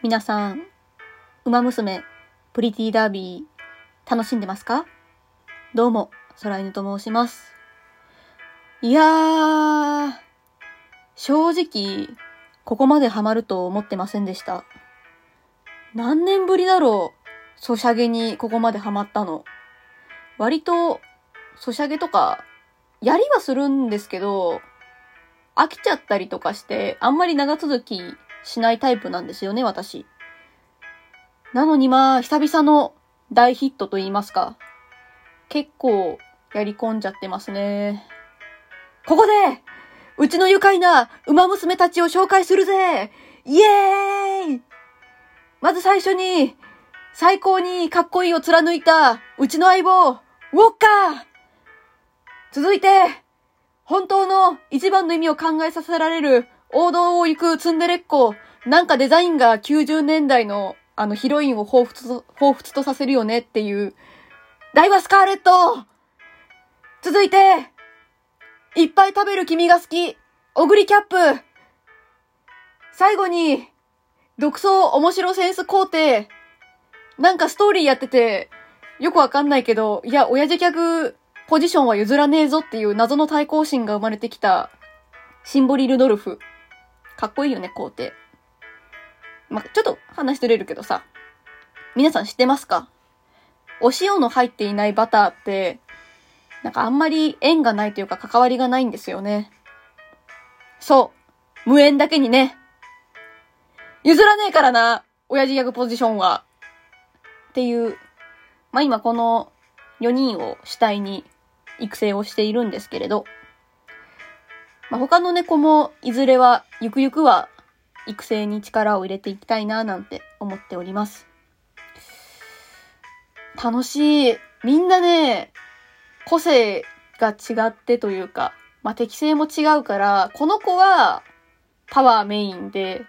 皆さん、ウマ娘、プリティダービー、楽しんでますか？どうも、空犬と申します。いやー、正直、ここまでハマると思ってませんでした。何年ぶりだろう、ソシャゲにここまでハマったの。割と、ソシャゲとか、やりはするんですけど、飽きちゃったりとかして、あんまり長続きしないタイプなんですよね、私。なのにまあ、久々の大ヒットと言いますか。結構、やり込んじゃってますね。ここで、うちの愉快な馬娘たちを紹介するぜイエーイまず最初に、最高にかっこいいを貫いた、うちの相棒、ウォッカー続いて、本当の一番の意味を考えさせられる王道を行くツンデレっ子。なんかデザインが90年代のあのヒロインを彷彿と、彷彿とさせるよねっていう。ダイワスカーレット続いて、いっぱい食べる君が好き。オグリキャップ最後に、独創面白センス工程。なんかストーリーやってて、よくわかんないけど、いや、親父客ポジションは譲らねえぞっていう謎の対抗心が生まれてきた、シンボリ・ルドルフ。かっこいいよね、皇帝。まあちょっと話ずれるけどさ、皆さん知ってますか？お塩の入っていないバターって、なんかあんまり縁がないというか関わりがないんですよね。そう。無縁だけにね。譲らねえからな、親父ギャグポジションは。っていう、まあ、今この4人を主体に育成をしているんですけれど、まあ、他の猫もいずれは、ゆくゆくは育成に力を入れていきたいななんて思っております。楽しい。みんなね、個性が違ってというか、まあ、適性も違うから、この子はパワーメインで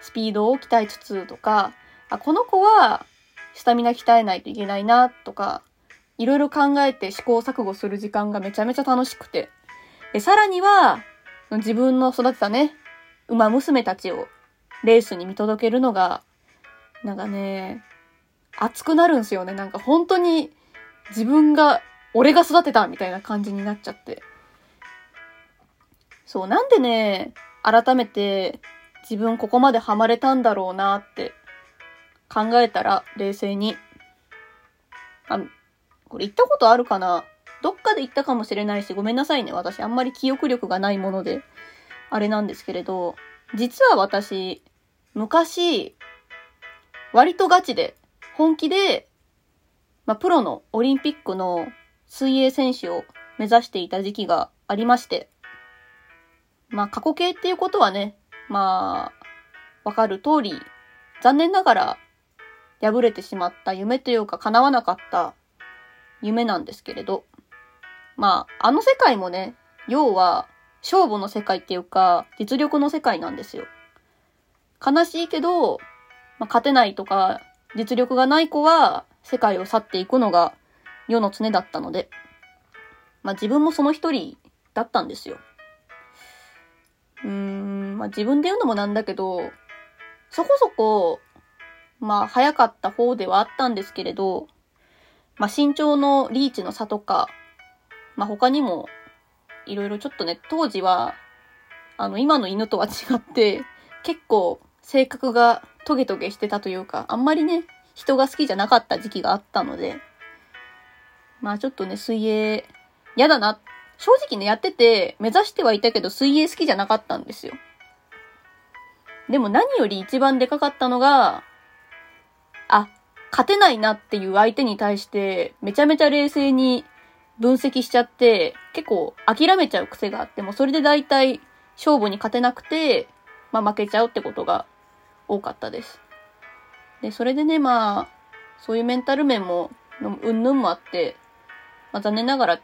スピードを鍛えつつとか、あ、この子はスタミナ鍛えないといけないなとか、いろいろ考えて試行錯誤する時間がめちゃめちゃ楽しくて。で、さらには、自分の育てたね、馬娘たちをレースに見届けるのが、なんかね、熱くなるんすよね。なんか本当に自分が、俺が育てたみたいな感じになっちゃって。そう、なんでね、改めて自分ここまでハマれたんだろうなって考えたら冷静に。あ、これ言ったことあるかな？どっかで言ったかもしれないし、ごめんなさいね。私あんまり記憶力がないもので、あれなんですけれど、実は私、昔、割とガチで、本気で、まあ、プロのオリンピックの水泳選手を目指していた時期がありまして、まあ、過去形っていうことはね、まあ、わかる通り、残念ながら、敗れてしまった夢というか叶わなかった夢なんですけれど、まあ、あの世界もね、要は、勝負の世界っていうか、実力の世界なんですよ。悲しいけど、まあ、勝てないとか、実力がない子は、世界を去っていくのが世の常だったので、まあ自分もその一人だったんですよ。うーん、まあ自分で言うのもなんだけど、そこそこ、まあ早かった方ではあったんですけれど、まあ、身長のリーチの差とか、まあ、他にも、いろいろちょっとね、当時は、あの、今の犬とは違って、結構、性格がトゲトゲしてたというか、あんまりね、人が好きじゃなかった時期があったので、まあちょっとね、水泳、嫌だな。正直ね、やってて、目指してはいたけど、水泳好きじゃなかったんですよ。でも何より一番でかかったのが、あ、勝てないなっていう相手に対して、めちゃめちゃ冷静に分析しちゃって、結構諦めちゃう癖があって、もそれで大体勝負に勝てなくて、まあ負けちゃうってことが多かったです。で、それでね、まあ、そういうメンタル面も、うんぬんもあって、まあ残念ながら、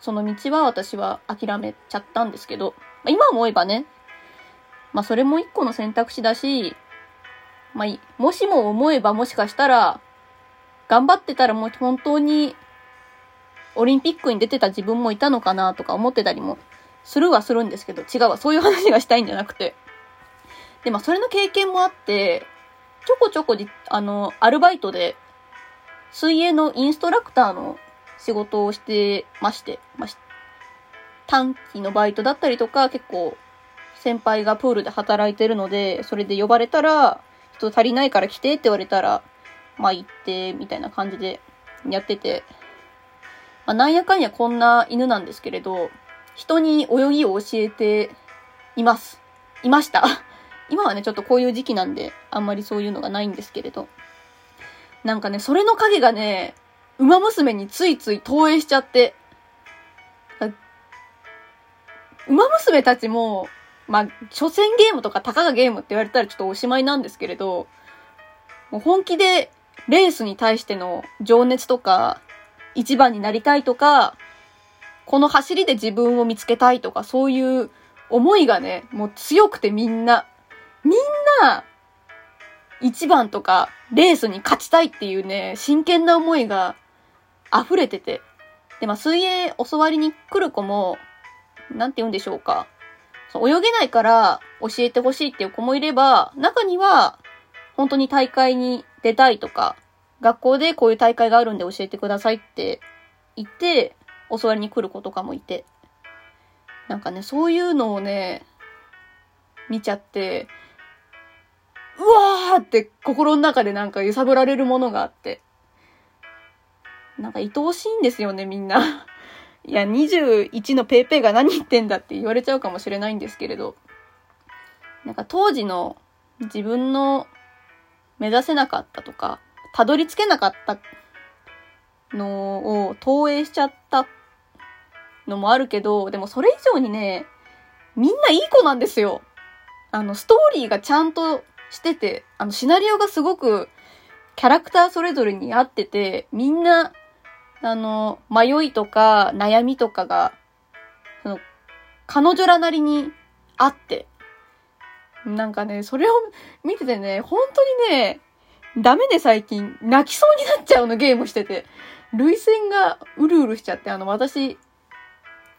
その道は私は諦めちゃったんですけど、まあ、今思えばね、まあそれも一個の選択肢だし、まあ、もしも思えばもしかしたら、頑張ってたらもう本当に、オリンピックに出てた自分もいたのかなとか思ってたりもするはするんですけど、違うわ。そういう話がしたいんじゃなくて。で、まあ、それの経験もあって、ちょこちょこじ、あの、アルバイトで、水泳のインストラクターの仕事をしてまして、まし短期のバイトだったりとか、結構、先輩がプールで働いてるので、それで呼ばれたら、人足りないから来てって言われたら、まあ行って、みたいな感じでやってて、まあ、なんやかんやこんな犬なんですけれど、人に泳ぎを教えています。いました。今はね、ちょっとこういう時期なんで、あんまりそういうのがないんですけれど。なんかね、それの影がね、馬娘についつい投影しちゃって、馬娘たちも、まあ、初戦ゲームとかたかがゲームって言われたらちょっとおしまいなんですけれど、もう本気でレースに対しての情熱とか、一番になりたいとか、この走りで自分を見つけたいとか、そういう思いがね、もう強くてみんな、みんな、一番とか、レースに勝ちたいっていうね、真剣な思いが溢れてて。で、まあ、水泳教わりに来る子も、なんて言うんでしょうか。そう泳げないから教えてほしいっていう子もいれば、中には、本当に大会に出たいとか、学校でこういう大会があるんで教えてくださいって言って、教わりに来る子とかもいて。なんかね、そういうのをね、見ちゃって、うわーって心の中でなんか揺さぶられるものがあって。なんか愛おしいんですよね、みんな。いや、21のペーペーが何言ってんだって言われちゃうかもしれないんですけれど。なんか当時の自分の目指せなかったとか、たどり着けなかったのを投影しちゃったのもあるけど、でもそれ以上にね、みんないい子なんですよ。あの、ストーリーがちゃんとしてて、あの、シナリオがすごく、キャラクターそれぞれに合ってて、みんな、あの、迷いとか悩みとかが、その、彼女らなりにあって、なんかね、それを見ててね、本当にね、ダメで最近、泣きそうになっちゃうの、ゲームしてて。涙腺がうるうるしちゃって、あの、私、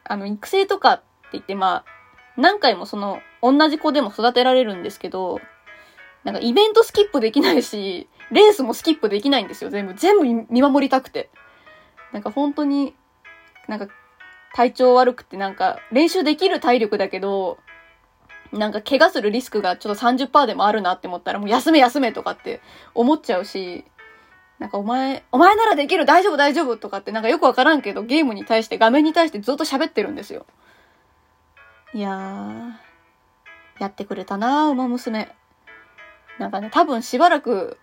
あの、育成とかって言って、まあ、何回もその、同じ子でも育てられるんですけど、なんかイベントスキップできないし、レースもスキップできないんですよ、全部。全部見守りたくて。なんか本当に、なんか体調悪くてなんか練習できる体力だけど、なんか怪我するリスクがちょっと30%でもあるなって思ったらもう休め休めとかって思っちゃうし、なんかお前、お前ならできる大丈夫大丈夫とかってなんかよくわからんけどゲームに対して画面に対してずっと喋ってるんですよ。いやー、やってくれたな馬娘。なんかね、多分しばらく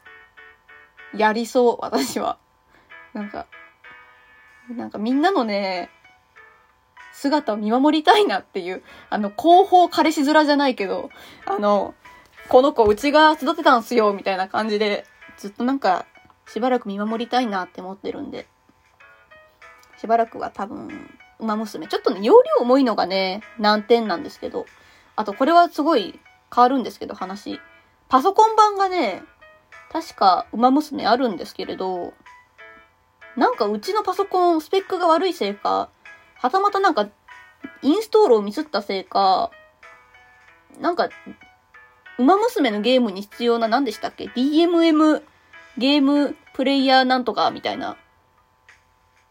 やりそう、私は。なんか、なんかみんなのね、姿を見守りたいなっていう、あの、広報彼氏面じゃないけど、あの、この子うちが育てたんすよ、みたいな感じで、ずっとなんかしばらく見守りたいなって思ってるんで、しばらくは多分、馬娘。ちょっとね、容量重いのがね、難点なんですけど、あとこれはすごい変わるんですけど、話。パソコン版がね、確か馬娘あるんですけれど、なんかうちのパソコンスペックが悪いせいか、はたまたなんか、インストールをミスったせいか、なんか、馬娘のゲームに必要な何でしたっけ ?DMM ゲームプレイヤーなんとかみたいな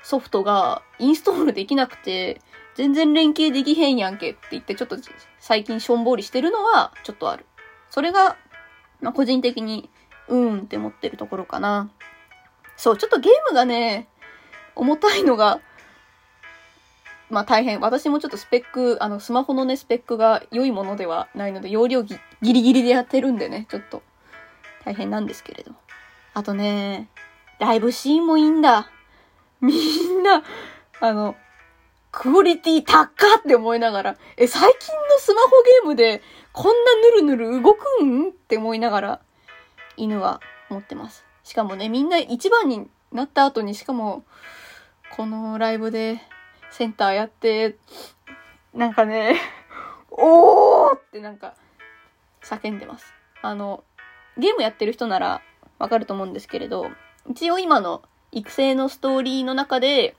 ソフトがインストールできなくて、全然連携できへんやんけって言ってちょっと最近しょんぼりしてるのはちょっとある。それが、まあ、個人的に、うーんって思ってるところかな。そう、ちょっとゲームがね、重たいのが、まあ大変。私もちょっとスペック、あの、スマホのね、スペックが良いものではないので、容量ギリギリでやってるんでね、ちょっと大変なんですけれど。あとね、ライブシーンもいいんだ。みんな、あの、クオリティ高って思いながら、え、最近のスマホゲームでこんなぬるぬる動くん？って思いながら、犬は持ってます。しかもね、みんな一番になった後に、しかも、このライブでセンターやって、なんかね、おーってなんか、叫んでます。あの、ゲームやってる人ならわかると思うんですけれど、一応今の育成のストーリーの中で、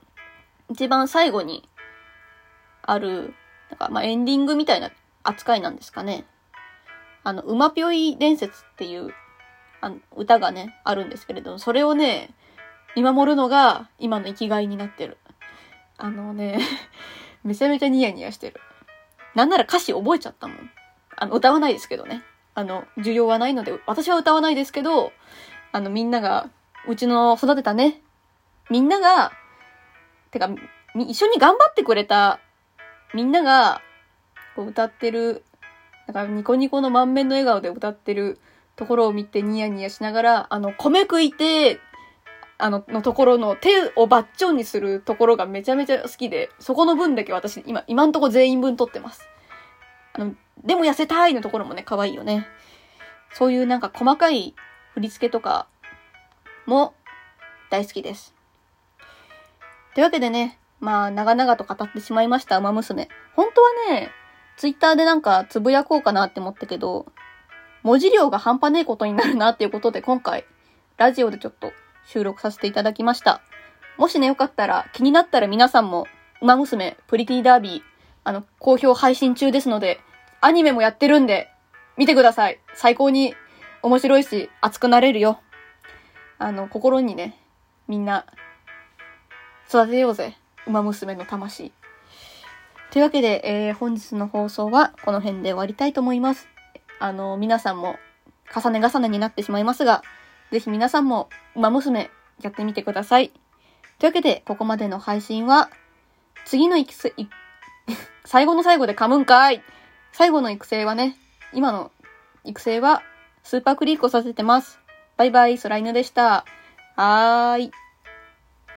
一番最後にある、なんか、まあ、エンディングみたいな扱いなんですかね。あの、馬ぴょい伝説っていうあの歌がね、あるんですけれども、それをね、見守るのが今の生きがいになってる。あのね、めちゃめちゃニヤニヤしてる。なんなら歌詞覚えちゃったもん。あの、歌わないですけどね。あの、需要はないので、私は歌わないですけど、あの、みんなが、うちの育てたね、みんなが、てか、一緒に頑張ってくれた、みんなが、こう歌ってる、なんかニコニコの満面の笑顔で歌ってるところを見てニヤニヤしながら、あの、米食いて、あの、のところの手をバッチョンにするところがめちゃめちゃ好きで、そこの分だけ私、今、今んとこ全員分取ってます。あの、でも痩せたいのところもね、可愛いよね。そういうなんか細かい振り付けとかも大好きです。というわけでね、まあ、長々と語ってしまいました、馬娘。本当はね、ツイッターでなんかつぶやこうかなって思ったけど、文字量が半端ねえことになるなっていうことで今回、ラジオでちょっと収録させていただきました。もしね、よかったら、気になったら皆さんも、馬娘、プリティダービー、あの、好評配信中ですので、アニメもやってるんで、見てください。最高に面白いし、熱くなれるよ。あの、心にね、みんな、育てようぜ。馬娘の魂。というわけで、えー、本日の放送はこの辺で終わりたいと思います。あの、皆さんも重ね重ねになってしまいますが、ぜひ皆さんも馬娘やってみてください。というわけで、ここまでの配信は、次の育成、最後の最後で噛むんかい最後の育成はね、今の育成はスーパークリックをさせてます。バイバイ、ソライヌでした。はーい。